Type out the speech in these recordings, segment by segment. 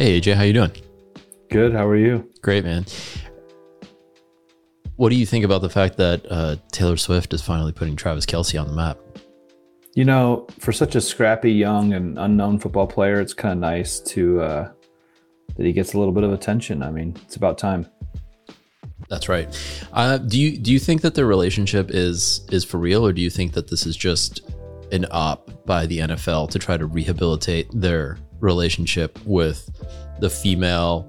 Hey AJ, how you doing? Good. How are you? Great, man. What do you think about the fact that uh, Taylor Swift is finally putting Travis Kelce on the map? You know, for such a scrappy, young, and unknown football player, it's kind of nice to uh, that he gets a little bit of attention. I mean, it's about time. That's right. Uh, do you do you think that their relationship is is for real, or do you think that this is just an op by the NFL to try to rehabilitate their relationship with the female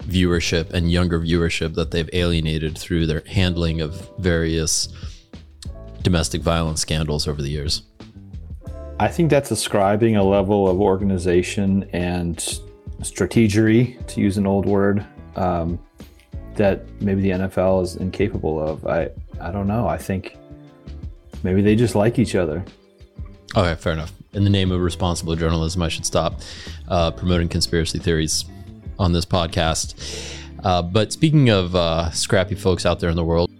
viewership and younger viewership that they've alienated through their handling of various domestic violence scandals over the years? I think that's ascribing a level of organization and strategery, to use an old word, um, that maybe the NFL is incapable of. I I don't know. I think maybe they just like each other. Okay, fair enough. In the name of responsible journalism, I should stop uh, promoting conspiracy theories on this podcast. Uh, but speaking of uh, scrappy folks out there in the world,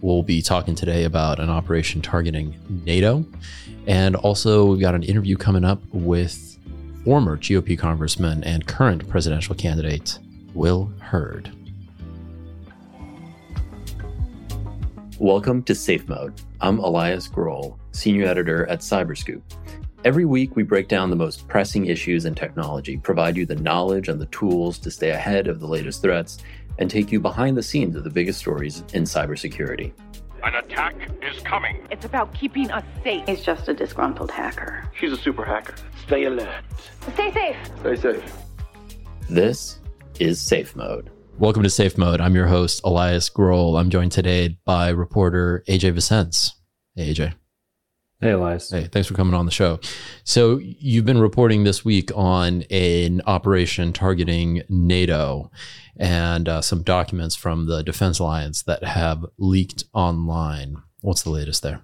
we'll be talking today about an operation targeting NATO. And also, we've got an interview coming up with former GOP congressman and current presidential candidate, Will Hurd. Welcome to Safe Mode. I'm Elias Groll, senior editor at Cyberscoop. Every week, we break down the most pressing issues in technology, provide you the knowledge and the tools to stay ahead of the latest threats, and take you behind the scenes of the biggest stories in cybersecurity. An attack is coming. It's about keeping us safe. He's just a disgruntled hacker. She's a super hacker. Stay alert. Stay safe. Stay safe. This is Safe Mode. Welcome to Safe Mode. I'm your host, Elias Groll. I'm joined today by reporter AJ Vicens. Hey, AJ. Hey, Elias. Hey, thanks for coming on the show. So, you've been reporting this week on an operation targeting NATO and uh, some documents from the Defense Alliance that have leaked online. What's the latest there?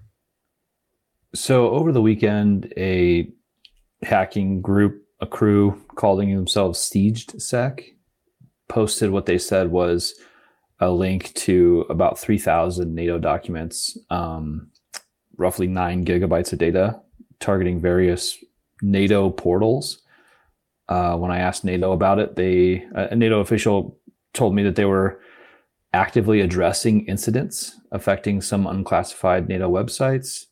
So, over the weekend, a hacking group, a crew calling themselves SiegedSec, posted what they said was a link to about 3,000 NATO documents. Um, roughly nine gigabytes of data targeting various NATO portals. Uh, when I asked NATO about it, they a NATO official told me that they were actively addressing incidents affecting some unclassified NATO websites,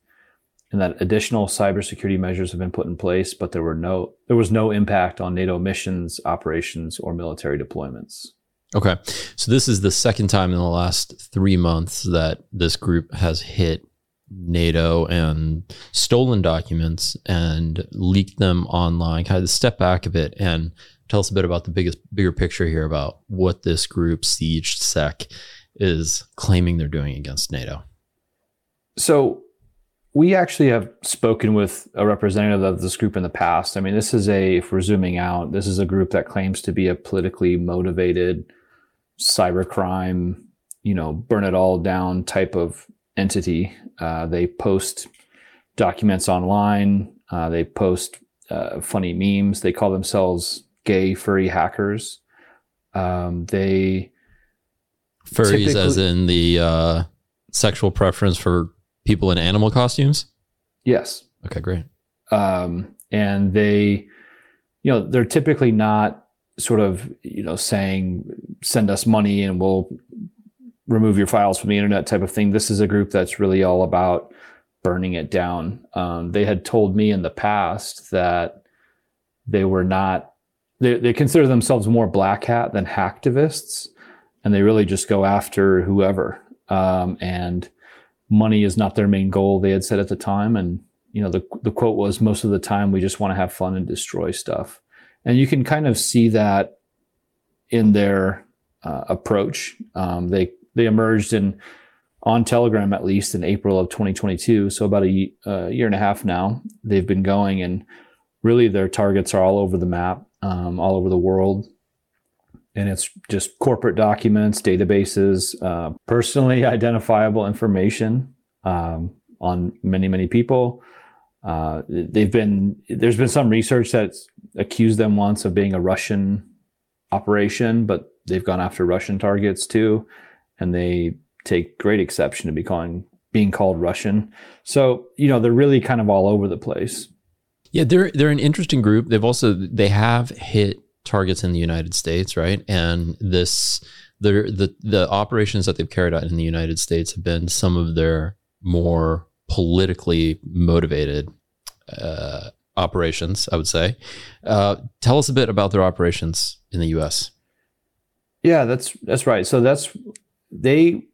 and that additional cybersecurity measures have been put in place, but there were no there was no impact on NATO missions, operations, or military deployments. Okay, so this is the second time in the last three months that this group has hit NATO and stolen documents and leaked them online. Kind of step back a bit and tell us a bit about the biggest, bigger picture here about what this group, Siege Sec, is claiming they're doing against NATO. So, we actually have spoken with a representative of this group in the past. I mean, this is a, if we're zooming out, this is a group that claims to be a politically motivated cybercrime, you know, burn it all down type of entity. Uh, they post documents online. Uh, they post uh, funny memes. They call themselves gay furry hackers. Um, they furries, as in the uh, sexual preference for people in animal costumes. Yes. Okay, great. Um, and they, you know, they're typically not sort of you know saying send us money and we'll remove your files from the internet type of thing. This is a group that's really all about burning it down. Um, they had told me in the past that they were not, they, they consider themselves more black hat than hacktivists, and they really just go after whoever. Um, and money is not their main goal, they had said at the time. And, you know, the, the quote was most of the time we just want to have fun and destroy stuff. And you can kind of see that in their uh, approach. Um, they they emerged in on Telegram at least in April of 2022. So about a, a year and a half now, they've been going, and really their targets are all over the map, um, all over the world. And it's just corporate documents, databases, uh, personally identifiable information um, on many, many people. Uh, they've been there's been some research that's accused them once of being a Russian operation, but they've gone after Russian targets too and they take great exception to be calling being called Russian. So, you know, they're really kind of all over the place. Yeah, they're they're an interesting group. They've also they have hit targets in the United States, right? And this the the the operations that they've carried out in the United States have been some of their more politically motivated uh, operations, I would say. Uh, tell us a bit about their operations in the U.S. Yeah, that's that's right. So that's they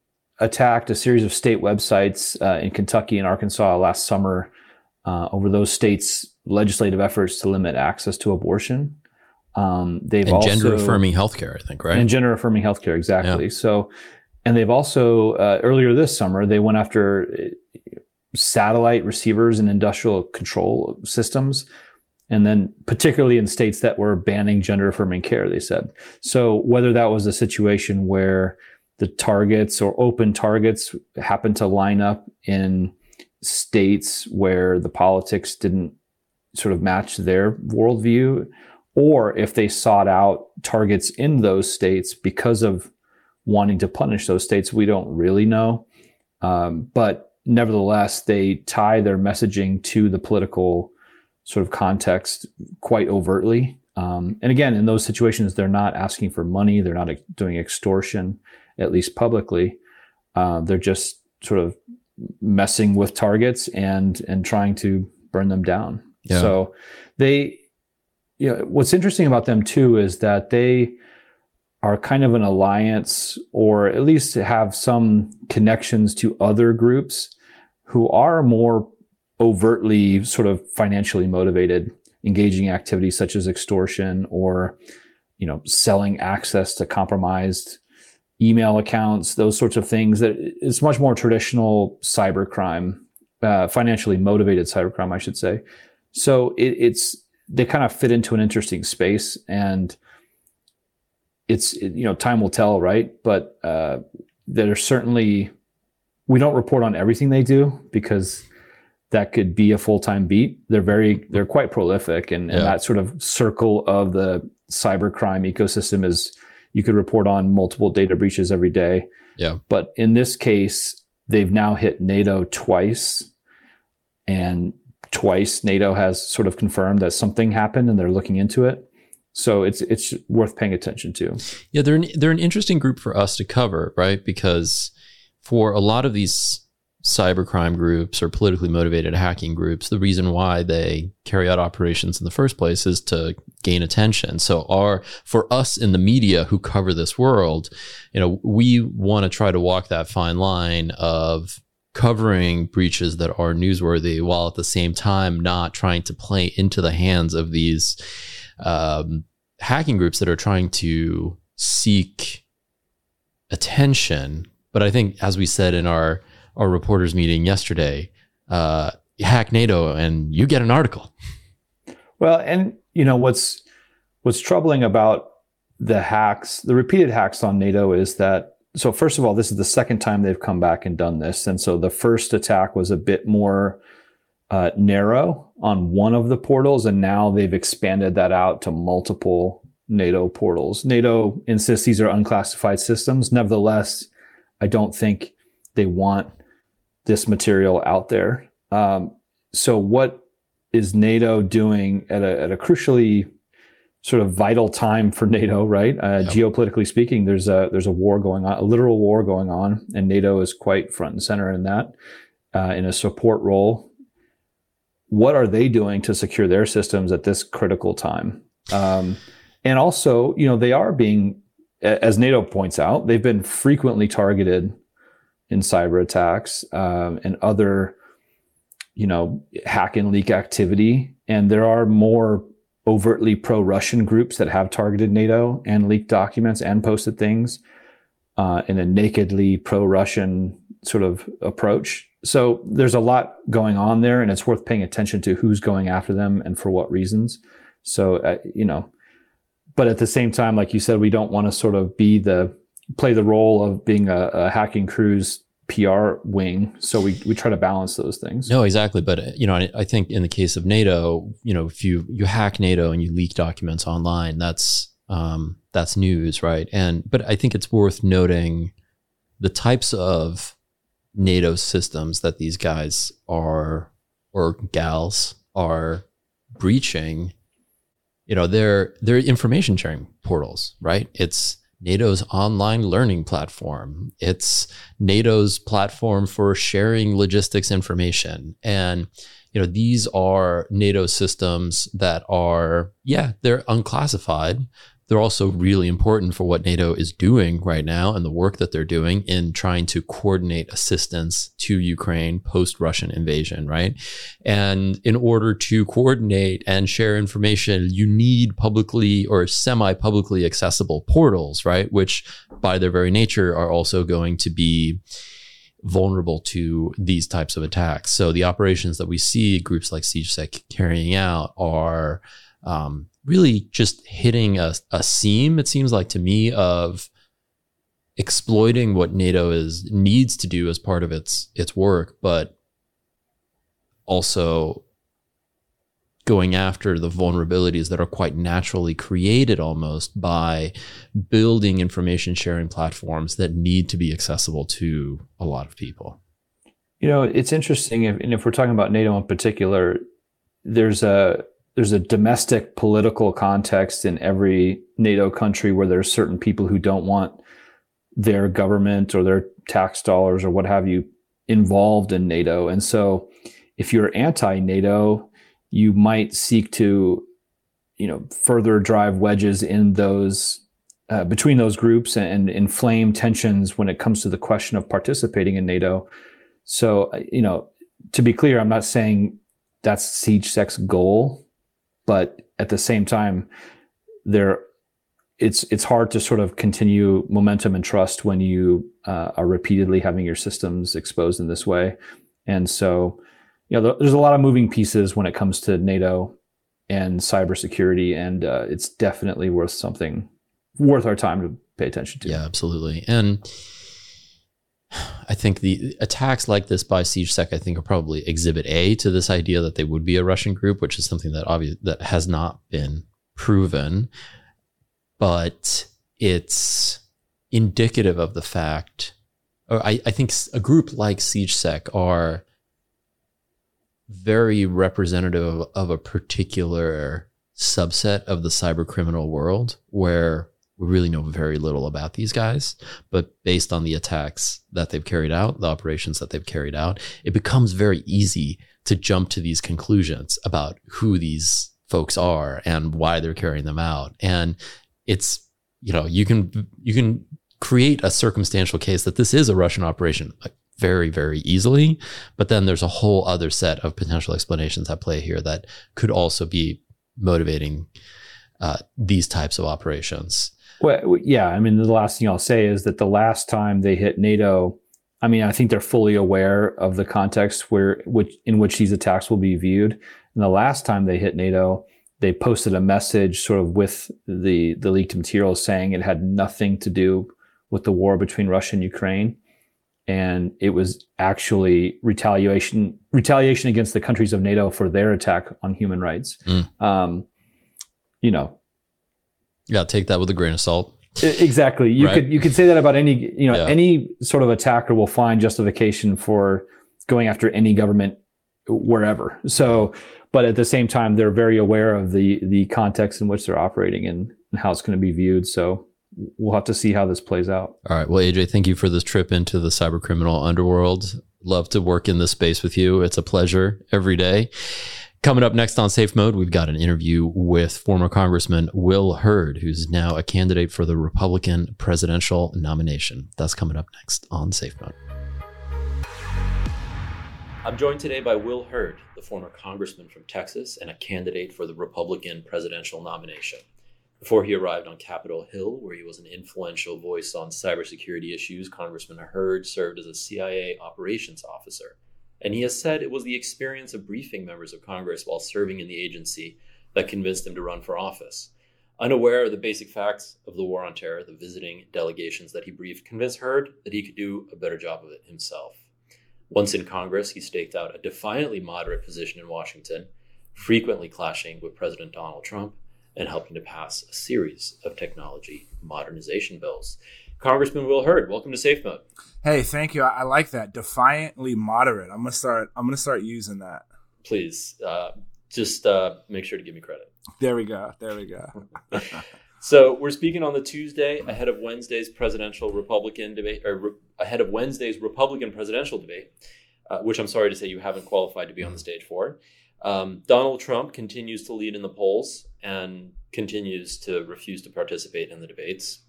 attacked a series of state websites uh, in Kentucky and Arkansas last summer uh, over those states' legislative efforts to limit access to abortion. Um, they've and also gender affirming healthcare, I think, right? and gender affirming healthcare exactly. So, and they've also uh, earlier this summer they went after uh, satellite receivers and industrial control systems and then particularly in states that were banning gender affirming care they said. So whether that was a situation where the targets or open targets happened to line up in states where the politics didn't sort of match their worldview or if they sought out targets in those states because of wanting to punish those states we don't really know um, but nevertheless, they tie their messaging to the political sort of context quite overtly. Um, and again, in those situations, they're not asking for money, they're not doing extortion, at least publicly. Uh, they're just sort of messing with targets and and trying to burn them down. Yeah. So they, you know, what's interesting about them too is that they are kind of an alliance or at least have some connections to other groups who are more overtly sort of financially motivated, engaging activities such as extortion or, you know, selling access to compromised email accounts, those sorts of things. That it's much more traditional cybercrime, uh, financially motivated cybercrime, I should say. So it, it's they kind of fit into an interesting space, and it's you know time will tell, right? But uh, there are certainly we don't report on everything they do because that could be a full-time beat. They're very, they're quite prolific and, and that sort of circle of the cybercrime ecosystem is you could report on multiple data breaches every day. Yeah. But in this case, they've now hit NATO twice and twice NATO has sort of confirmed that something happened and they're looking into it. So it's it's worth paying attention to. Yeah, they're an, they're an interesting group for us to cover, right? Because for a lot of these cybercrime groups or politically motivated hacking groups, the reason why they carry out operations in the first place is to gain attention. So our for us in the media who cover this world, you know, we want to try to walk that fine line of covering breaches that are newsworthy while at the same time not trying to play into the hands of these um, hacking groups that are trying to seek attention but I think, as we said in our our reporters meeting yesterday, uh, hack NATO and you get an article. Well, and you know what's what's troubling about the hacks, the repeated hacks on NATO is that so first of all, this is the second time they've come back and done this, and so the first attack was a bit more uh, narrow on one of the portals, and now they've expanded that out to multiple NATO portals. NATO insists these are unclassified systems. Nevertheless, I don't think they want this material out there. Um, so, what is NATO doing at a, at a crucially sort of vital time for NATO? Right, uh, yep. geopolitically speaking, there's a there's a war going on, a literal war going on, and NATO is quite front and center in that, uh, in a support role. What are they doing to secure their systems at this critical time? Um, and also, you know, they are being as NATO points out, they've been frequently targeted in cyber attacks um, and other, you know, hack and leak activity. And there are more overtly pro-Russian groups that have targeted NATO and leaked documents and posted things uh, in a nakedly pro-Russian sort of approach. So there's a lot going on there, and it's worth paying attention to who's going after them and for what reasons. So uh, you know, but at the same time, like you said, we don't want to sort of be the play the role of being a, a hacking crew's PR wing. So we, we try to balance those things. No, exactly. But you know, I, I, think in the case of NATO, you know, if you you hack NATO and you leak documents online, that's um, that's news, right? And but I think it's worth noting the types of NATO systems that these guys are or gals are breaching you know, they're they're information sharing portals, right? It's NATO's online learning platform. It's NATO's platform for sharing logistics information. And, you know, these are NATO systems that are, yeah, they're unclassified, they're also really important for what NATO is doing right now and the work that they're doing in trying to coordinate assistance to Ukraine post Russian invasion, right? And in order to coordinate and share information, you need publicly or semi publicly accessible portals, right? Which by their very nature are also going to be vulnerable to these types of attacks. So the operations that we see groups like SiegeSec carrying out are um, really just hitting a, a seam, it seems like to me, of exploiting what NATO is needs to do as part of its its work, but also going after the vulnerabilities that are quite naturally created almost by building information sharing platforms that need to be accessible to a lot of people. You know, it's interesting, if, and if we're talking about NATO in particular, there's a there's a domestic political context in every NATO country where there's certain people who don't want their government or their tax dollars or what have you involved in NATO. And so if you're anti-NATO, you might seek to, you know, further drive wedges in those uh, between those groups and, and inflame tensions when it comes to the question of participating in NATO. So, uh, you know, to be clear, I'm not saying that's Siege SiegeSec's goal but at the same time, there it's it's hard to sort of continue momentum and trust when you uh, are repeatedly having your systems exposed in this way. And so, you know, there's a lot of moving pieces when it comes to NATO and cybersecurity, and uh, it's definitely worth something worth our time to pay attention to. Yeah, absolutely. And I think the attacks like this by SiegeSec, I think, are probably exhibit A to this idea that they would be a Russian group, which is something that obvious that has not been proven, but it's indicative of the fact, or I, I think a group like SiegeSec are very representative of, of a particular subset of the cyber criminal world where we really know very little about these guys, but based on the attacks that they've carried out, the operations that they've carried out, it becomes very easy to jump to these conclusions about who these folks are and why they're carrying them out. And it's, you know, you can you can create a circumstantial case that this is a Russian operation very, very easily. But then there's a whole other set of potential explanations at play here that could also be motivating uh, these types of operations. Well, yeah. I mean, the last thing I'll say is that the last time they hit NATO, I mean, I think they're fully aware of the context where which in which these attacks will be viewed. And the last time they hit NATO, they posted a message sort of with the the leaked material saying it had nothing to do with the war between Russia and Ukraine. And it was actually retaliation retaliation against the countries of NATO for their attack on human rights. Mm. Um, you know, yeah, take that with a grain of salt. Exactly. You right? could you could say that about any you know yeah. any sort of attacker will find justification for going after any government wherever. So, but at the same time, they're very aware of the the context in which they're operating and, and how it's going to be viewed. So, we'll have to see how this plays out. All right. Well, AJ, thank you for this trip into the cyber criminal underworld. Love to work in this space with you. It's a pleasure every day. Coming up next on Safe Mode, we've got an interview with former Congressman Will Hurd, who's now a candidate for the Republican presidential nomination. That's coming up next on Safe Mode. I'm joined today by Will Hurd, the former congressman from Texas and a candidate for the Republican presidential nomination. Before he arrived on Capitol Hill, where he was an influential voice on cybersecurity issues, Congressman Hurd served as a CIA operations officer and he has said it was the experience of briefing members of Congress while serving in the agency that convinced him to run for office. Unaware of the basic facts of the war on terror, the visiting delegations that he briefed convinced Hurd that he could do a better job of it himself. Once in Congress, he staked out a defiantly moderate position in Washington, frequently clashing with President Donald Trump and helping to pass a series of technology modernization bills. Congressman Will Hurd, welcome to Safe Mode. Hey, thank you. I, I like that. Defiantly moderate. I'm gonna start. I'm gonna start using that. Please, uh, just uh, make sure to give me credit. There we go. There we go. so we're speaking on the Tuesday ahead of Wednesday's presidential Republican debate, or re- ahead of Wednesday's Republican presidential debate, uh, which I'm sorry to say you haven't qualified to be on the stage for. Um, Donald Trump continues to lead in the polls and continues to refuse to participate in the debates.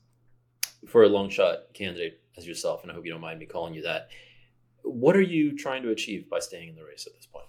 For a long shot candidate as yourself, and I hope you don't mind me calling you that, what are you trying to achieve by staying in the race at this point?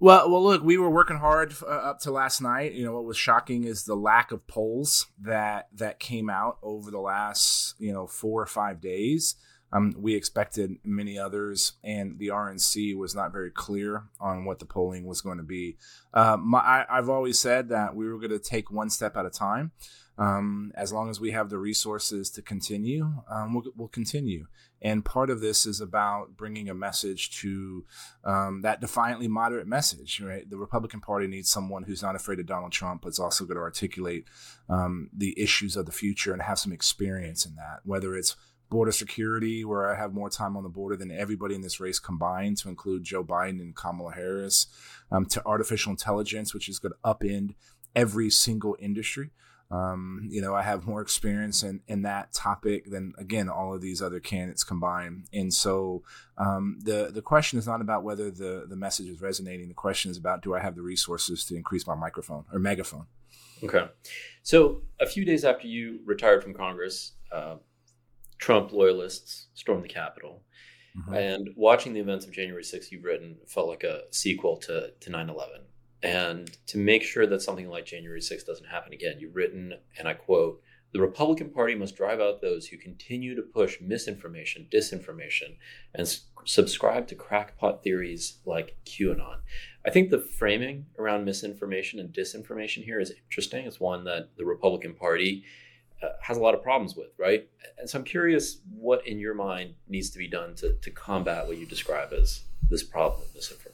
Well, well, look, we were working hard uh, up to last night. You know, what was shocking is the lack of polls that that came out over the last you know four or five days. Um, we expected many others, and the RNC was not very clear on what the polling was going to be. Uh, my, I, I've always said that we were going to take one step at a time. Um, as long as we have the resources to continue, um, we'll, we'll, continue. And part of this is about bringing a message to um, that defiantly moderate message, right? The Republican Party needs someone who's not afraid of Donald Trump, but is also going to articulate um, the issues of the future and have some experience in that, whether it's border security, where I have more time on the border than everybody in this race combined, to include Joe Biden and Kamala Harris, um, to artificial intelligence, which is going to upend every single industry. Um, you know, I have more experience in, in that topic than again all of these other candidates combined. And so um, the the question is not about whether the the message is resonating. The question is about do I have the resources to increase my microphone or megaphone. Okay, so a few days after you retired from Congress, uh, Trump loyalists stormed the Capitol. Mm-hmm. And watching the events of January 6th, you've written felt like a sequel to, to 9 11. And to make sure that something like January 6th doesn't happen again, you've written, and I quote, the Republican Party must drive out those who continue to push misinformation, disinformation, and s- subscribe to crackpot theories like QAnon. I think the framing around misinformation and disinformation here is interesting. It's one that the Republican Party uh, has a lot of problems with, right? And so I'm curious what in your mind needs to be done to, to combat what you describe as this problem of misinformation.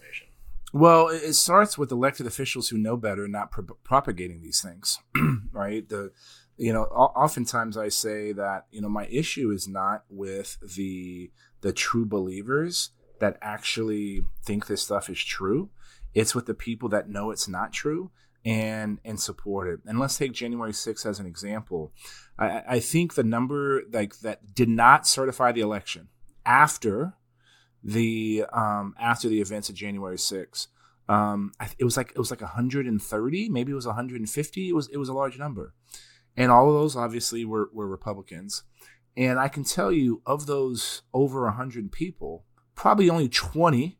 Well, it starts with elected officials who know better, not pro- propagating these things, right? The, you know, oftentimes I say that you know my issue is not with the the true believers that actually think this stuff is true. It's with the people that know it's not true and and support it. And let's take January 6th as an example. I, I think the number like that did not certify the election after the um, after the events of January 6th. Um, it was like it was like 130, maybe it was 150. It was it was a large number, and all of those obviously were were Republicans. And I can tell you, of those over 100 people, probably only 20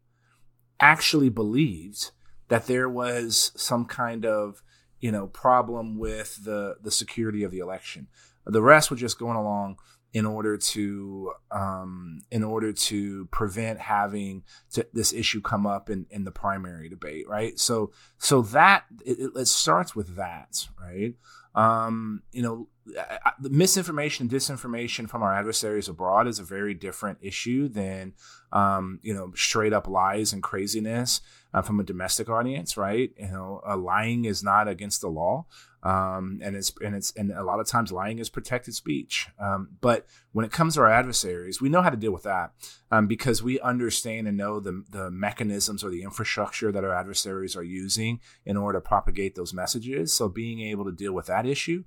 actually believed that there was some kind of you know problem with the the security of the election. The rest were just going along in order to um, in order to prevent having to, this issue come up in, in the primary debate, right? So so that it, it starts with that, right? Um, you know, the misinformation, and disinformation from our adversaries abroad is a very different issue than, um, you know, straight up lies and craziness uh, from a domestic audience, right? You know, uh, lying is not against the law, um, and it's and it's and a lot of times lying is protected speech. Um, but when it comes to our adversaries, we know how to deal with that um, because we understand and know the the mechanisms or the infrastructure that our adversaries are using in order to propagate those messages. So being able to deal with that issue.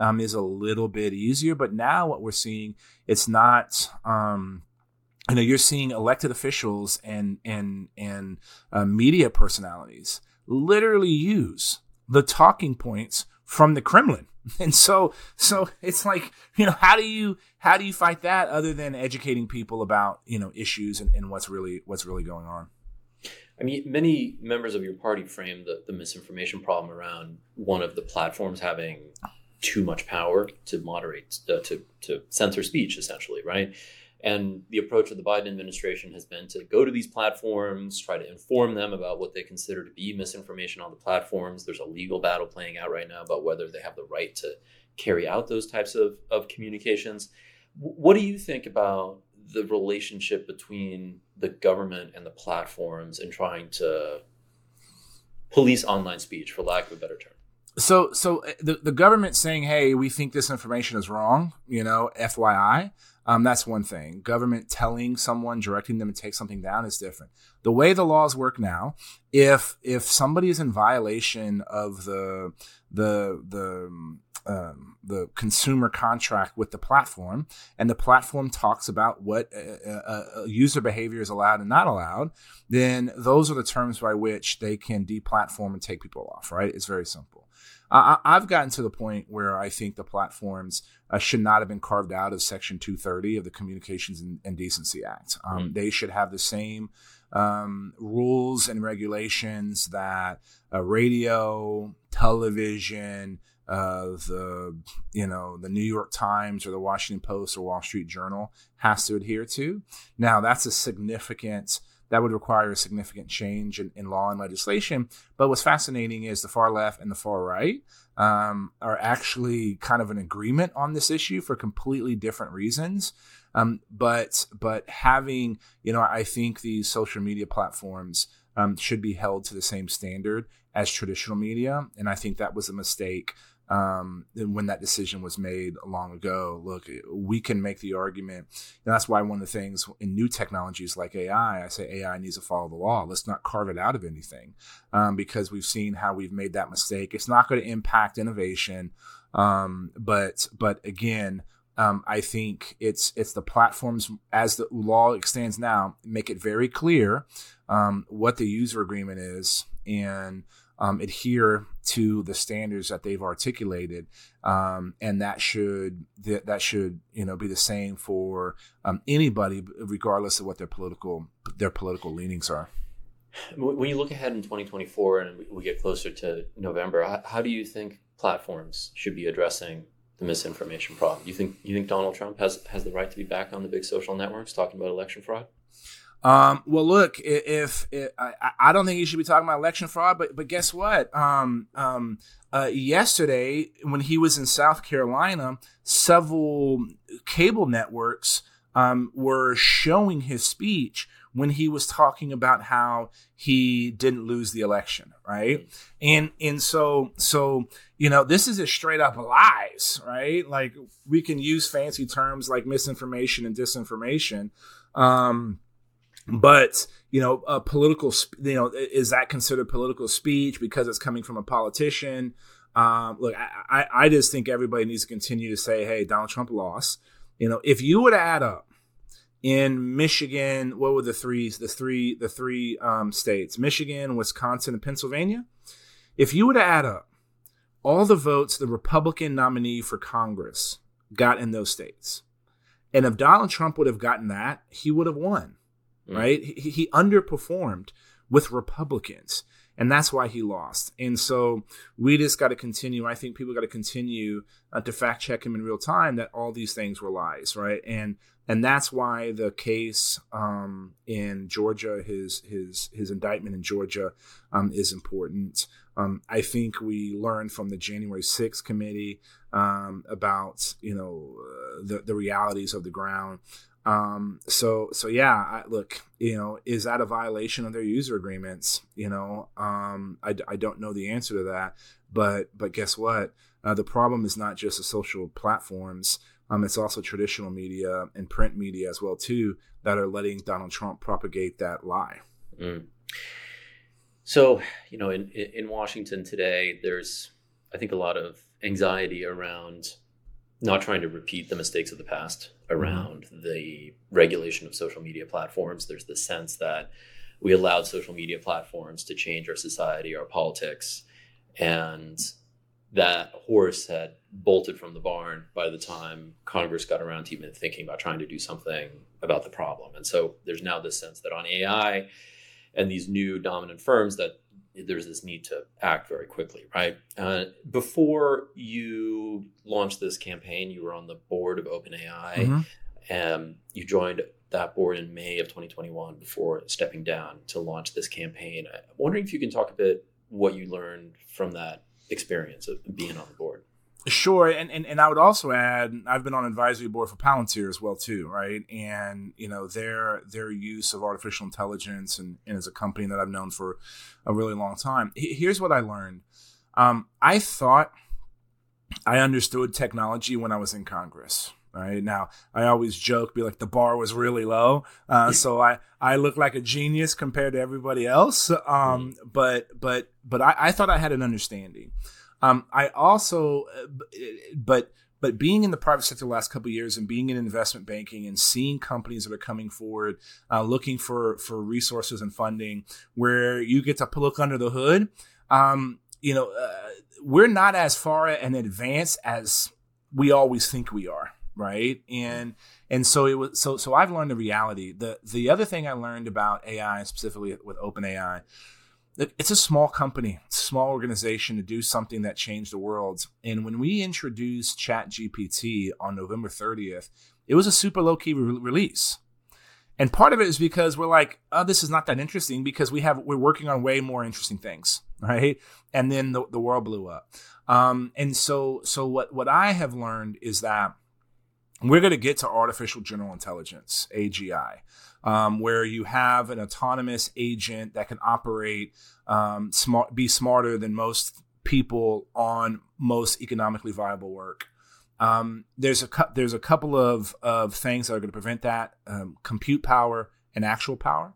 Um, is a little bit easier, but now what we're seeing, it's not um, you know you're seeing elected officials and and and uh, media personalities literally use the talking points from the Kremlin. And so so it's like, you know, how do you how do you fight that other than educating people about, you know, issues and, and what's really what's really going on? I mean, many members of your party frame the, the misinformation problem around one of the platforms having too much power to moderate, uh, to, to censor speech, essentially, right? And the approach of the Biden administration has been to go to these platforms, try to inform them about what they consider to be misinformation on the platforms. There's a legal battle playing out right now about whether they have the right to carry out those types of, of communications. What do you think about the relationship between the government and the platforms in trying to police online speech, for lack of a better term? So so uh, the, the government saying hey we think this information is wrong you know fyi um, that's one thing government telling someone directing them to take something down is different the way the laws work now if if somebody is in violation of the the the um, the consumer contract with the platform, and the platform talks about what user behavior is allowed and not allowed, then those are the terms by which they can deplatform and take people off. Right? It's very simple. I, have gotten to the point where I think the platforms uh, should not have been carved out of Section 230 of the Communications and, and Decency Act. Um, mm. They should have the same um, rules and regulations that uh, radio, television, uh, the you know the New York Times or the Washington Post or Wall Street Journal has to adhere to. Now that's a significant that would require a significant change in, in law and legislation. But what's fascinating is the far left and the far right um, are actually kind of an agreement on this issue for completely different reasons. Um, but but having you know I think these social media platforms um, should be held to the same standard as traditional media, and I think that was a mistake um, when that decision was made long ago. Look, we can make the argument. And that's why one of the things in new technologies like AI, I say AI needs to follow the law. Let's not carve it out of anything um, because we've seen how we've made that mistake. It's not going to impact innovation. Um, but but again, um, I think it's it's the platforms as the law extends now make it very clear um, what the user agreement is and um, adhere to the standards that they've articulated, um, and that should that, that should you know be the same for um, anybody, regardless of what their political their political leanings are. When you look ahead in 2024 and we get closer to November, how, how do you think platforms should be addressing the misinformation problem? You think you think Donald Trump has has the right to be back on the big social networks talking about election fraud? Um, well, look, if, if I, I, don't think you should be talking about election fraud, but but guess what? Um, um, uh, yesterday when he was in South Carolina, several cable networks um, were showing his speech when he was talking about how he didn't lose the election, right? And and so so you know this is a straight up lies, right? Like we can use fancy terms like misinformation and disinformation. Um, but you know, a political, you know, is that considered political speech because it's coming from a politician? Um, look, I, I just think everybody needs to continue to say, "Hey, Donald Trump lost." You know, if you would add up in Michigan, what were the three, the three, the three um, states? Michigan, Wisconsin, and Pennsylvania. If you would add up all the votes the Republican nominee for Congress got in those states, and if Donald Trump would have gotten that, he would have won mm. right? He, he underperformed with Republicans and that's why he lost. And so we just got to continue. I think people got to continue uh, to fact check him in real time that all these things were lies, right? And and that's why the case um, in Georgia, his his his indictment in Georgia, um, is important. Um, I think we learned from the January 6th committee um, about you know uh, the the realities of the ground. Um, so so yeah, I, look, you know, is that a violation of their user agreements? You know, um, I, I don't know the answer to that, but but guess what? Uh, the problem is not just the social platforms. Um, it's also traditional media and print media as well too that are letting Donald Trump propagate that lie. Mm. So you know, in in Washington today, there's I think a lot of anxiety around not trying to repeat the mistakes of the past around mm-hmm. the regulation of social media platforms. There's the sense that we allowed social media platforms to change our society, our politics, and that horse had bolted from the barn by the time Congress got around to even thinking about trying to do something about the problem. And so there's now this sense that on AI and these new dominant firms that there's this need to act very quickly, right? Uh, before you launched this campaign, you were on the board of OpenAI, mm-hmm. and you joined that board in May of 2021 before stepping down to launch this campaign. I'm wondering if you can talk a bit what you learned from that experience of being on the board. Sure, and, and and I would also add I've been on advisory board for Palantir as well too, right? And you know their their use of artificial intelligence and, and as a company that I've known for a really long time. Here's what I learned: Um, I thought I understood technology when I was in Congress. Right now, I always joke, be like the bar was really low, uh, so I I look like a genius compared to everybody else. Um, but but but I, I thought I had an understanding. Um, I also, uh, but but being in the private sector the last couple years and being in investment banking and seeing companies that are coming forward, uh, looking for for resources and funding, where you get to look under the hood, um, you know, uh, we're not as far and advanced as we always think we are right? And and so it was so so i've learned the reality. The the other thing i learned about ai specifically with OpenAI it's a small company small organization to do something that changed the world. And when we introduced ChatGPT on november 30th it was a super low key re- release. And part of it is because we're like oh this is not that interesting because we have we're working on way more interesting things right? And then the, the world blew up. Um, and so so what what i have learned is that we're going to get to artificial general intelligence, AGI, um, where you have an autonomous agent that can operate, um, smart, be smarter than most people on most economically viable work. Um, there's a cu- there's a couple of of things that are going to prevent that: um, compute power and actual power,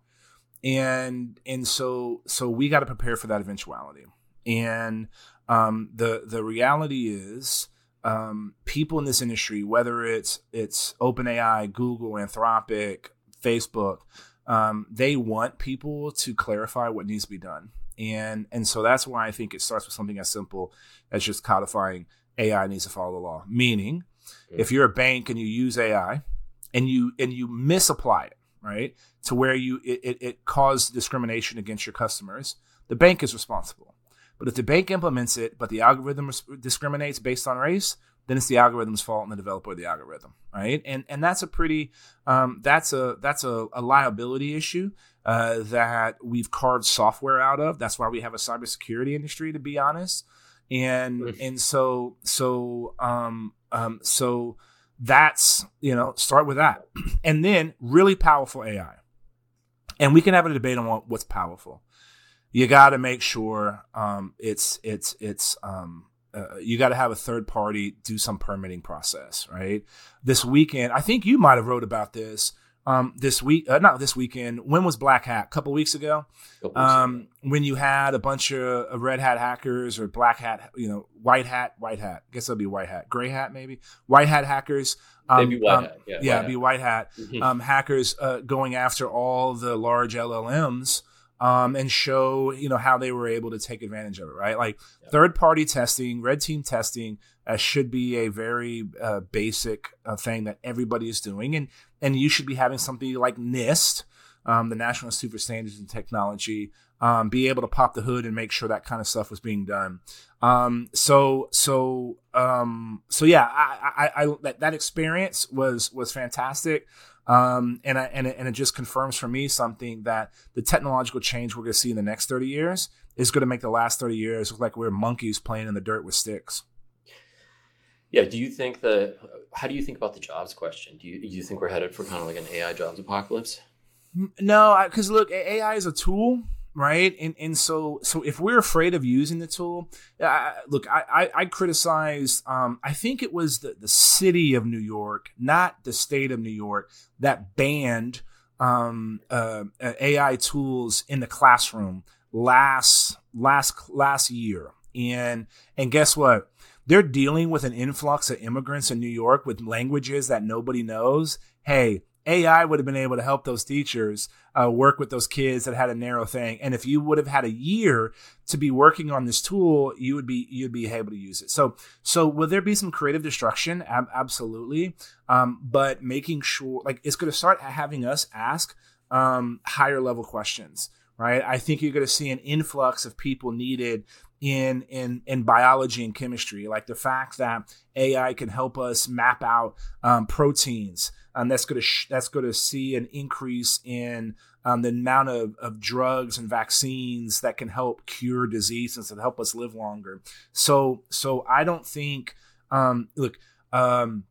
and and so so we got to prepare for that eventuality. And um, the the reality is um, people in this industry, whether it's it's OpenAI, Google, Anthropic, Facebook, um, they want people to clarify what needs to be done, and and so that's why I think it starts with something as simple as just codifying AI needs to follow the law. Meaning, if you're a bank and you use AI and you and you misapply it, right, to where you it, it, it caused discrimination against your customers, the bank is responsible. But if the bank implements it, but the algorithm discriminates based on race, then it's the algorithm's fault and the developer of the algorithm, right? And and that's a pretty um, that's a that's a, a liability issue uh, that we've carved software out of. That's why we have a cybersecurity industry, to be honest. And and so so um, um, so that's you know start with that, and then really powerful AI, and we can have a debate on what, what's powerful you got to make sure um, it's it's it's um, uh, you got to have a third party do some permitting process, right? This weekend, I think you might have wrote about this. Um, this week, uh, not this weekend. When was Black Hat? A couple weeks ago. Couple weeks um, ago. when you had a bunch of red hat hackers or black hat, you know, white hat, white hat. I guess it'll be white hat, gray hat, maybe white hat hackers. Um, maybe white um, hat. Yeah, yeah white be hat. white hat. Mhm. Um, hackers uh, going after all the large LLMs um, and show you know how they were able to take advantage of it, right? Like Yeah. third party testing, red team testing uh, should be a very uh, basic uh, thing that everybody is doing, and and you should be having something like NIST, um, the National Institute Standards and Technology, um, be able to pop the hood and make sure that kind of stuff was being done. Um, so so um, so yeah, I, I, I that, that experience was was fantastic. Um, and I, and it, and it just confirms for me something that the technological change we're going to see in the next 30 years is going to make the last 30 years look like we're monkeys playing in the dirt with sticks. Yeah. Do you think the how do you think about the jobs question? Do you do you think we're headed for kind of like an AI jobs apocalypse? No, because look, AI is a tool, right? And and so so if we're afraid of using the tool, uh, look, I I, I criticized. Um, I think it was the the city of New York, not the state of New York, that banned um, uh, AI tools in the classroom last last last year. And and guess what? They're dealing with an influx of immigrants in New York with languages that nobody knows. Hey, AI would have been able to help those teachers uh, work with those kids that had a narrow thing. And if you would have had a year to be working on this tool, you would be you'd be able to use it. So so will there be some creative destruction? Ab- absolutely. Um, but making sure like it's going to start having us ask um, higher level questions, right? I think you're going to see an influx of people needed in in in biology and chemistry, like the fact that AI can help us map out um, proteins. Um, that's going to sh- that's going to see an increase in um, the amount of, of drugs and vaccines that can help cure diseases and help us live longer. So so I don't think um, look. Um,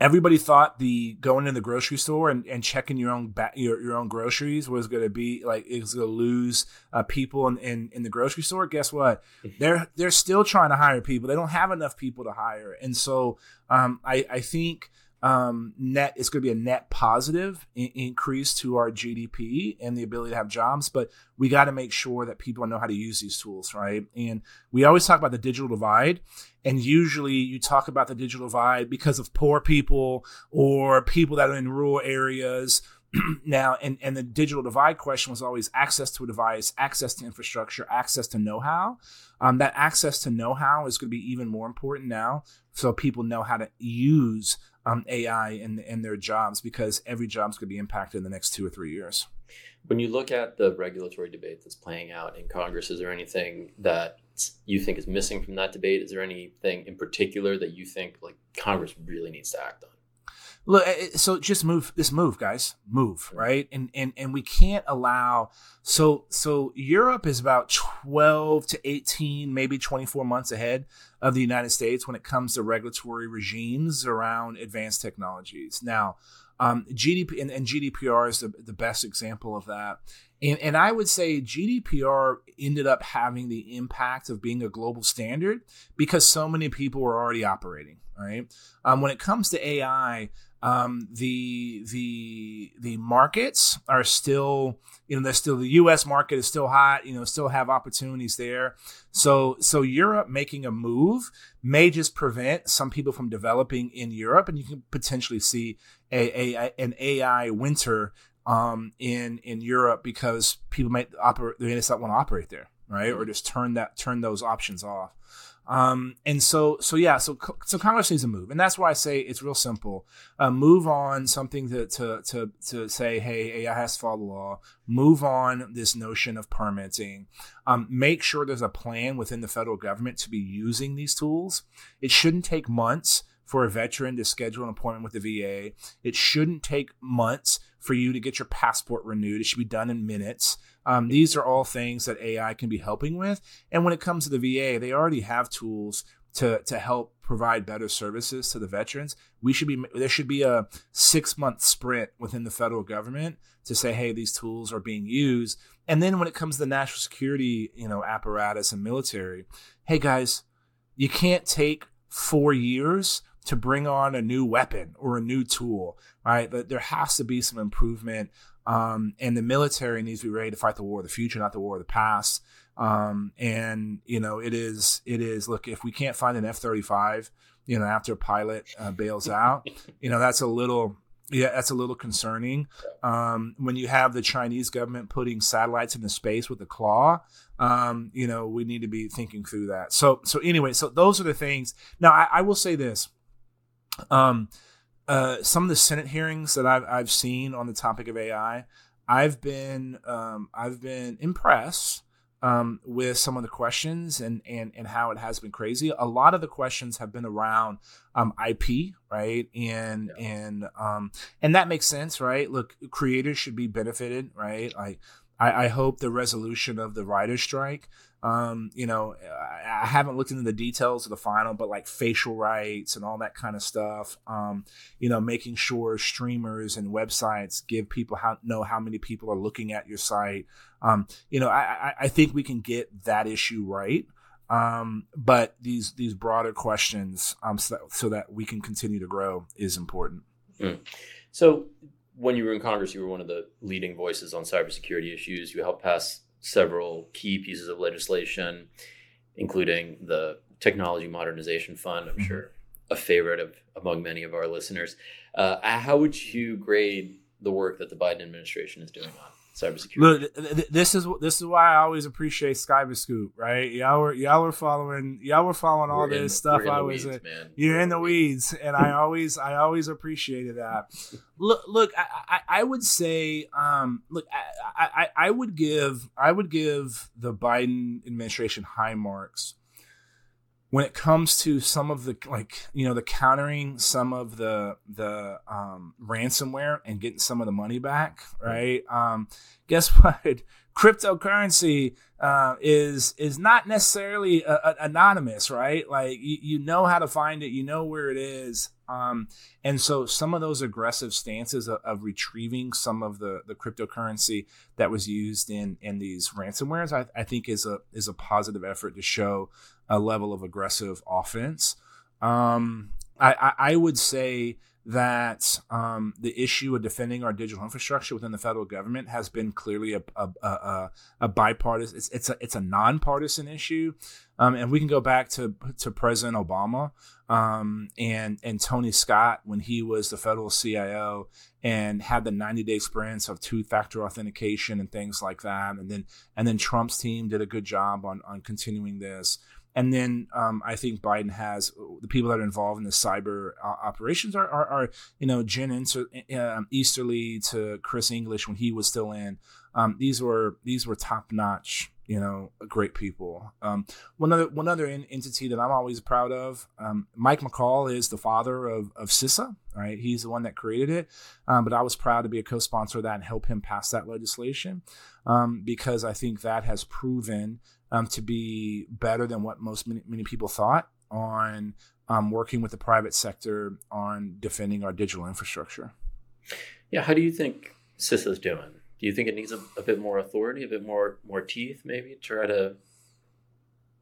everybody thought the going in the grocery store and, and checking your own ba- your, your own groceries was going to be like it was going to lose uh, people in, in, in the grocery store. Guess what? They're they're still trying to hire people. They don't have enough people to hire, and so um, I I think um, net it's going to be a net positive in- increase to our GDP and the ability to have jobs. But we got to make sure that people know how to use these tools, right? And we always talk about the digital divide, and usually you talk about the digital divide because of poor people or people that are in rural areas. now, and, and the digital divide question was always access to a device, access to infrastructure, access to know how. Um, that access to know how is going to be even more important now. So people know how to use um, AI in, in their jobs because every job's going to be impacted in the next two or three years. When you look at the regulatory debate that's playing out in Congress, is there anything that you think is missing from that debate? Is there anything in particular that you think like Congress really needs to act on? Look, eh, so just move this move, guys, move right, and and and we can't allow. So so Europe is about twelve to eighteen, maybe twenty four months ahead of the United States when it comes to regulatory regimes around advanced technologies. Now, um, GDP and, and, GDPR is the, the best example of that. And, and I would say GDPR ended up having the impact of being a global standard because so many people were already operating. Right. Um, when it comes to AI, um, the the the markets are still you know there's still the U.S. market is still hot you know still have opportunities there so so Europe making a move may just prevent some people from developing in Europe and you can potentially see a, a an AI winter um, in in Europe because people might operate they just not want to operate there right or just turn that turn those options off um, and so, so yeah, so so Congress needs to move, and that's why I say it's real simple. Uh, move on something to, to to to say, hey, AI has to follow the law. Move on this notion of permitting. Um, make sure there's a plan within the federal government to be using these tools. It shouldn't take months for a veteran to schedule an appointment with the VA. It shouldn't take months for you to get your passport renewed. It should be done in minutes. Um, these are all things that AI can be helping with. And when it comes to the VA, they already have tools to to help provide better services to the veterans. We should be there should be a six month sprint within the federal government to say, hey, these tools are being used. And then when it comes to the national security, you know, apparatus and military, hey guys, you can't take four years to bring on a new weapon or a new tool, right? But there has to be some improvement um, and the military needs to be ready to fight the war of the future, not the war of the past. Um, and you know, it is it is look if we can't find an F thirty five, you know, after a pilot uh, bails out, you know, that's a little yeah, that's a little concerning. Um, when you have the Chinese government putting satellites into space with a claw, um, you know, we need to be thinking through that. So, so anyway, so those are the things. Now, I, I will say this. Um, uh, some of the Senate hearings that I've, I've seen on the topic of AI, I've been um, I've been impressed um, with some of the questions and, and and how it has been crazy. A lot of the questions have been around um, IP, right? And yeah. and um, and that makes sense, right? Look, creators should be benefited, right? Like I, I hope the resolution of the writer's strike um, you know, I, I, haven't looked into the details of the final, but like facial rights and all that kind of stuff. Um, you know, making sure streamers and websites give people how know how many people are looking at your site. Um, you know, I, I think we can get that issue right. Um, but these these broader questions, um, so that, so that we can continue to grow, is important. Mm. So, when you were in Congress, you were one of the leading voices on cybersecurity issues. You helped pass several key pieces of legislation, including the Technology Modernization Fund. I'm mm-hmm. sure a favorite of among many of our listeners. Uh, how would you grade the work that the Biden administration is doing on cybersecurity? Look, this is this is why I always appreciate Cyberscoop, right? Y'all were y'all were following y'all were following all we're this stuff. I was weeds, in, you're we're in the weeds, and I always I always appreciated that. look, look, I, I, I would say, um, look, I, I I would give I would give the Biden administration high marks when it comes to some of the like you know the countering some of the the um, ransomware and getting some of the money back right? Um, guess what? Cryptocurrency uh, is is not necessarily a, a, anonymous, right? Like you, you know how to find it, you know where it is, um, and so some of those aggressive stances of, of, retrieving some of the the cryptocurrency that was used in in these ransomwares, I, I think is a is a positive effort to show a level of aggressive offense. Um, I, I, would say that um, the issue of defending our digital infrastructure within the federal government has been clearly a, a, a, a bipartisan. It's, it's a it's a nonpartisan issue, um, and we can go back to to President Obama um, and and Tony Scott when he was the federal CIO and had the 90 day sprints of two factor authentication and things like that, and then and then Trump's team did a good job on on continuing this. And then um, I think Biden has the people that are involved in the cyber uh, operations are, are, are, you know, Jen Inter, um, Easterly to Chris Inglis when he was still in. Um, these were these were top notch, you know, great people. Um, one other one other entity that I'm always proud of, um, Mike McCaul is the father of of CISA, right? He's the one that created it, um, but I was proud to be a co-sponsor of that and help him pass that legislation because I think that has proven um, to be better than what most many, many people thought on um, working with the private sector on defending our digital infrastructure. Yeah, how do you think CISA is doing? Do you think it needs a, a, bit more authority, a bit more more teeth, maybe to try to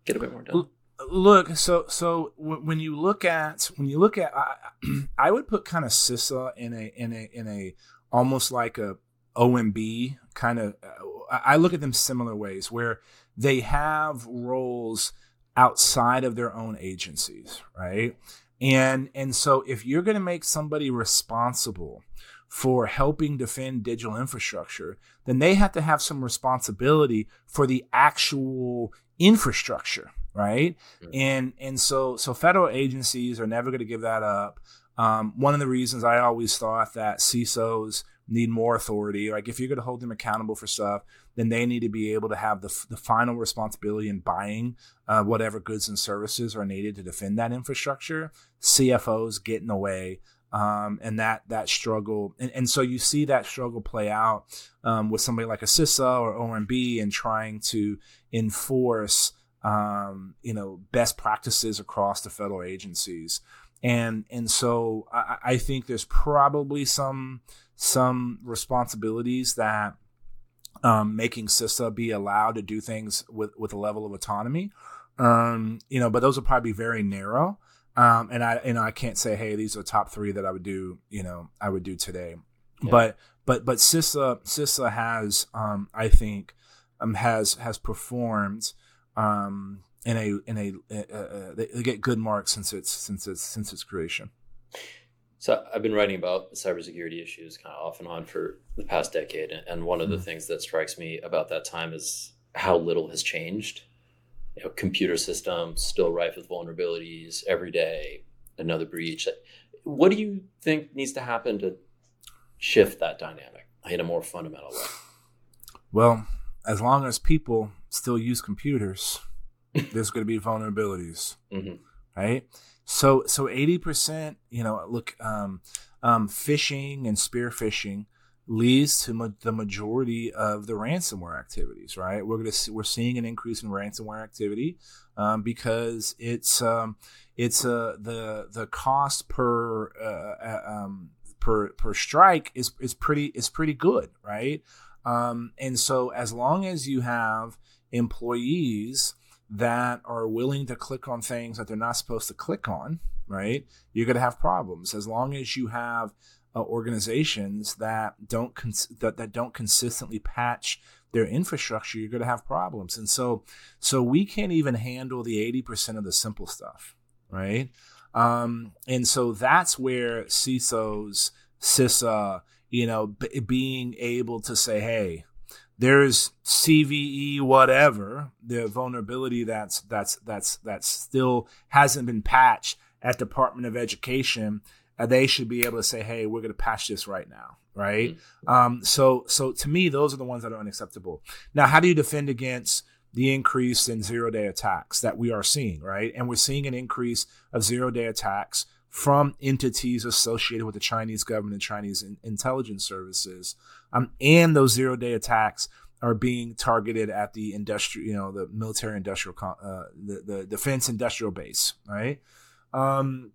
get a bit more done? Look, so so when you look at when you look at, I, I would put kind of CISA in a in a in a almost like a OMB kind of. Uh, I look at them similar ways where they have roles outside of their own agencies, right? And and so if you're going to make somebody responsible for helping defend digital infrastructure, then they have to have some responsibility for the actual infrastructure, right? And and so so federal agencies are never going to give that up. Um, one of the reasons I always thought that CISOs need more authority. Like if you're going to hold them accountable for stuff, then they need to be able to have the, the final responsibility in buying uh, whatever goods and services are needed to defend that infrastructure. CFOs get in the way. Um, and that that struggle, and, and so you see that struggle play out um, with somebody like a CISA or OMB and trying to enforce, um, you know, best practices across the federal agencies, and and so I, I think there's probably some some responsibilities that um, making CISA be allowed to do things with, with a level of autonomy. Um, you know, but those will probably be very narrow. Um, and I, you know, I can't say, hey, these are top three that I would do, you know, I would do today. Yeah. But, but, but CISA, CISA has, um, I think, um, has, has performed, um, in a, in a, uh, uh, they get good marks since its, since its, since its creation. So I've been writing about cybersecurity issues kind of off and on for the past decade, and one of the mm-hmm. things that strikes me about that time is how little has changed. You know, computer systems still rife with vulnerabilities every day, another breach. What do you think needs to happen to shift that dynamic in a more fundamental way? Well, as long as people still use computers, there's going to be vulnerabilities, mm-hmm. right? So so eighty percent, you know, look, um, um, phishing and spear phishing leads to ma- the majority of the ransomware activities. Right, we're gonna see, we're seeing an increase in ransomware activity um, because it's um, it's uh, the the cost per uh, um, per per strike is is pretty is pretty good, right? Um, and so as long as you have employees that are willing to click on things that they're not supposed to click on, right? You're going to have problems as long as you have uh, organizations that don't cons- that, that don't consistently patch their infrastructure. You're going to have problems, and so so we can't even handle the eighty percent of the simple stuff, right? Um, and so that's where CISOs, CISA, you know, b- being able to say, hey, there's CVE whatever the vulnerability that's that's that's that still hasn't been patched at Department of Education. Uh, they should be able to say, "Hey, we're going to patch this right now." Right. Mm-hmm. Um, so so to me, those are the ones that are unacceptable. Now, how do you defend against the increase in zero day attacks that we are seeing? Right, and we're seeing an increase of zero day attacks from entities associated with the Chinese government and Chinese in- intelligence services. Um, and those zero day attacks are being targeted at the industrial, you know, the military industrial, uh, the, the defense industrial base, right? Um,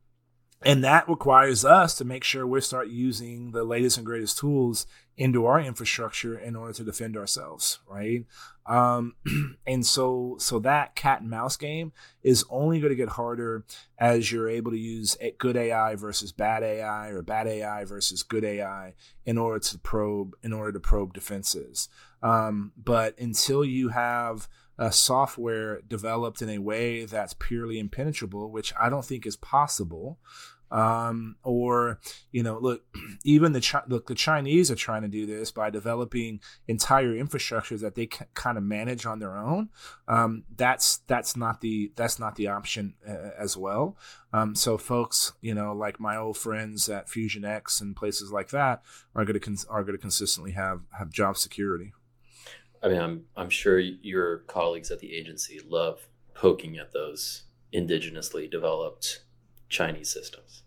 and that requires us to make sure we start using the latest and greatest tools into our infrastructure in order to defend ourselves, right? Um, and so, so that cat and mouse game is only going to get harder as you're able to use good AI versus bad AI or bad AI versus good AI in order to probe, in order to probe defenses. Um, but until you have a software developed in a way that's purely impenetrable, which I don't think is possible, um, or you know, look, even the look the Chinese are trying to do this by developing entire infrastructures that they can kind of manage on their own. Um, that's that's not the that's not the option uh, as well. Um, so folks, you know, like my old friends at FusionX and places like that are going to cons- are going to consistently have have job security. I mean, I'm I'm sure your colleagues at the agency love poking at those indigenously developed Chinese systems.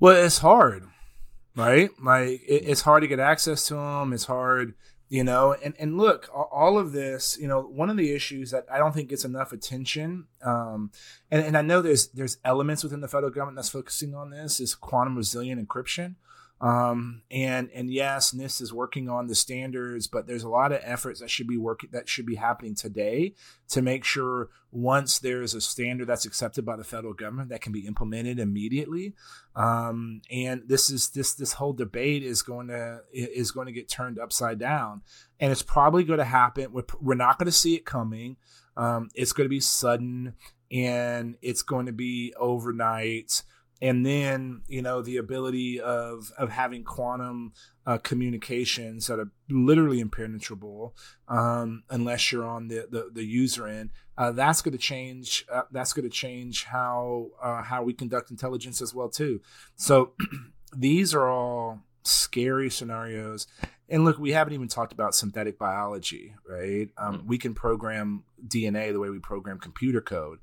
Well, it's hard, right? Like it, it's hard to get access to them. It's hard, you know. And and look, all of this, you know, one of the issues that I don't think gets enough attention, um, and and I know there's there's elements within the federal government that's focusing on this is quantum resilient encryption. Um, and and yes, NIST is working on the standards, but there's a lot of efforts that should be working that should be happening today to make sure once there's a standard that's accepted by the federal government that can be implemented immediately. Um, and this is this this whole debate is going to is going to get turned upside down, and it's probably going to happen. We're, we're not going to see it coming. Um, it's going to be sudden, and it's going to be overnight and then you know the ability of of having quantum uh, communications that are literally impenetrable um, unless you're on the the, the user end. Uh, that's going to change. Uh, that's going to change how uh, how we conduct intelligence as well too. So these are all scary scenarios. And look, we haven't even talked about synthetic biology, right? Um, mm-hmm. we can program DNA the way we program computer code.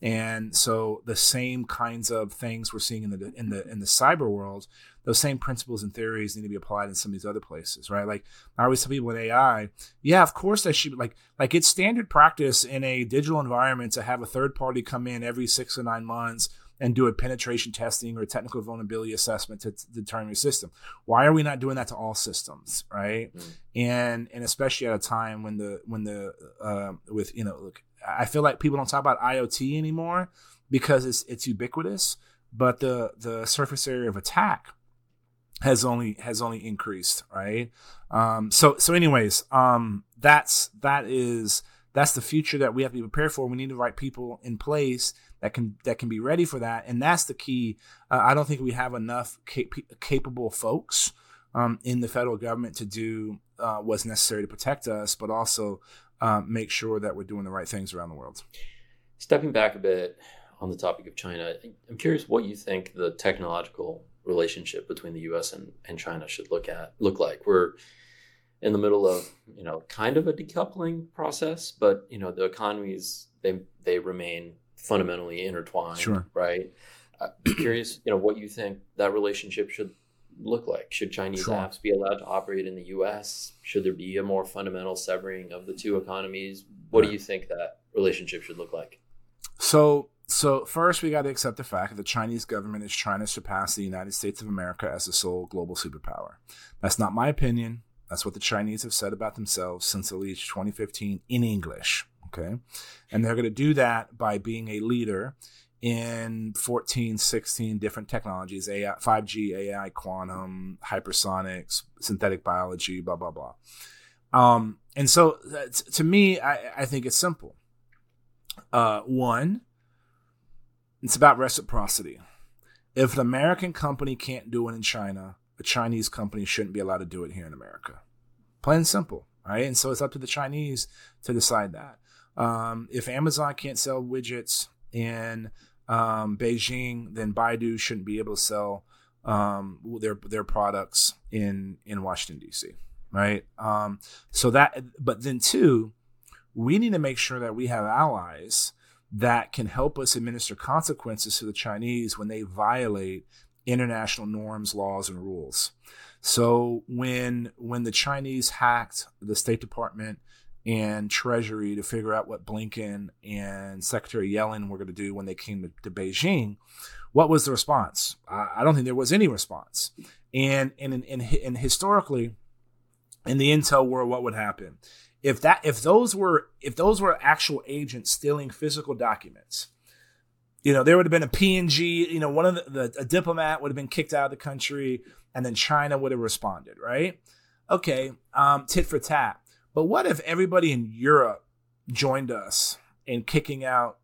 And so the same kinds of things we're seeing in the in the in the cyber world, those same principles and theories need to be applied in some of these other places, right? Like I always tell people with AI, yeah, of course that should like like it's standard practice in a digital environment to have a third party come in every six or nine months and do a penetration testing or technical vulnerability assessment to, to determine your system. Why are we not doing that to all systems, right? Mm. And and especially at a time when the when the uh, with you know look I feel like people don't talk about IoT anymore because it's it's ubiquitous, but the the surface area of attack has only has only increased, right? Um, so so anyways, um, that's that is that's the future that we have to be prepared for. We need the right people in place that can that can be ready for that, and that's the key. Uh, I don't think we have enough cap- capable folks um, in the federal government to do uh, what's necessary to protect us, but also um, make sure that we're doing the right things around the world. Stepping back a bit on the topic of China, I'm curious what you think the technological relationship between the U.S. and, and China should look at look like. We're in the middle of you know kind of a decoupling process, but you know the economies they they remain fundamentally intertwined. Sure. Right. Uh, I'm curious, you know, what you think that relationship should look like? Should Chinese sure. apps be allowed to operate in the US? Should there be a more fundamental severing of the two economies? What right. do you think that relationship should look like? So, so first we got to accept the fact that the Chinese government is trying to surpass the United States of America as the sole global superpower. That's not my opinion. That's what the Chinese have said about themselves since at least 2015 in English. Okay. And they're going to do that by being a leader in 14, 16 different technologies AI, 5G, AI, quantum, hypersonics, synthetic biology, blah, blah, blah. Um, and so uh, to me, I, I think it's simple. Uh, one, it's about reciprocity. If an American company can't do it in China, a Chinese company shouldn't be allowed to do it here in America. Plain and simple, right? And so it's up to the Chinese to decide that. Um, if Amazon can't sell widgets in um, Beijing, then Baidu shouldn't be able to sell um, their their products in in Washington D.C. Right. Um, so that, but then two, we need to make sure that we have allies that can help us administer consequences to the Chinese when they violate international norms, laws, and rules. So when when the Chinese hacked the State Department and Treasury to figure out what Blinken and Secretary Yellen were going to do when they came to, to Beijing, what was the response? I, I don't think there was any response. And and, and and historically, in the intel world, what would happen? If that if those were if those were actual agents stealing physical documents, you know, there would have been a PNG, you know, one of the, the a diplomat would have been kicked out of the country, and then China would have responded, right? Okay, um, tit for tat. But what if everybody in Europe joined us in kicking out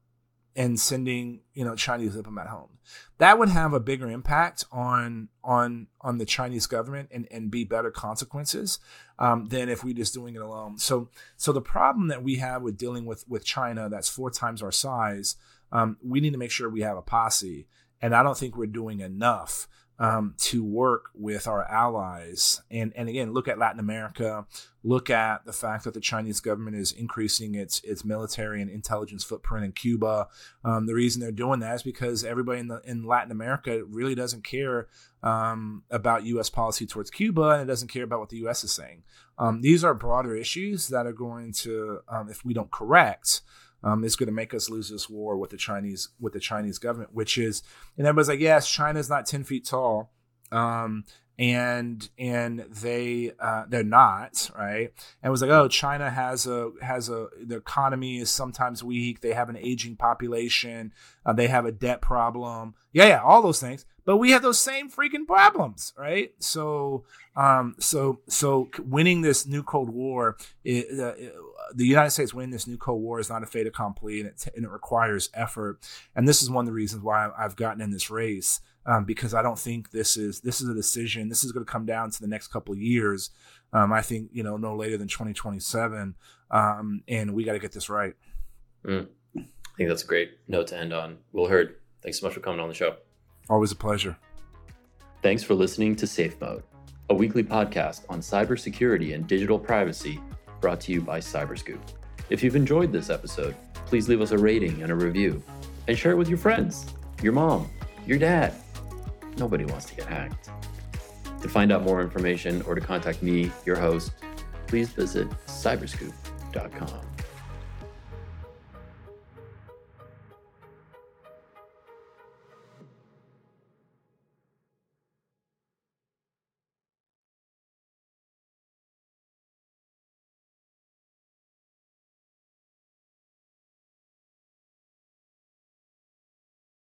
and sending, you know, Chinese diplomat home? That would have a bigger impact on on on the Chinese government and, and be better consequences um, than if we just doing it alone. So so the problem that we have with dealing with with China that's four times our size, um, we need to make sure we have a posse, and I don't think we're doing enough um, to work with our allies. And, and again, look at Latin America, look at the fact that the Chinese government is increasing its, its military and intelligence footprint in Cuba. Um, the reason they're doing that is because everybody in, the, in Latin America really doesn't care um, about U.S. policy towards Cuba and it doesn't care about what the U.S. is saying. Um, these are broader issues that are going to, um, if we don't correct, um, is going to make us lose this war with the Chinese with the Chinese government, which is and everybody's like, yes, China's not ten feet tall, um, and and they uh, they're not right. And it was like, oh, China has a has a the economy is sometimes weak. They have an aging population. Uh, they have a debt problem. Yeah, yeah, all those things. But we have those same freaking problems, right? So, um, so so winning this new Cold War. It, uh, it, the United States winning this new Cold War is not a fait accompli, and it, and it requires effort. And this is one of the reasons why I've gotten in this race um, because I don't think this is this is a decision. This is going to come down to the next couple of years. Um, I think you know no later than 2027, um, and we got to get this right. Mm. I think that's a great note to end on. Will Hurd, thanks so much for coming on the show. Always a pleasure. Thanks for listening to Safe Mode, a weekly podcast on cybersecurity and digital privacy brought to you by Cyberscoop. If you've enjoyed this episode, please leave us a rating and a review and share it with your friends, your mom, your dad. Nobody wants to get hacked. To find out more information or to contact me, your host, please visit cyberscoop.com.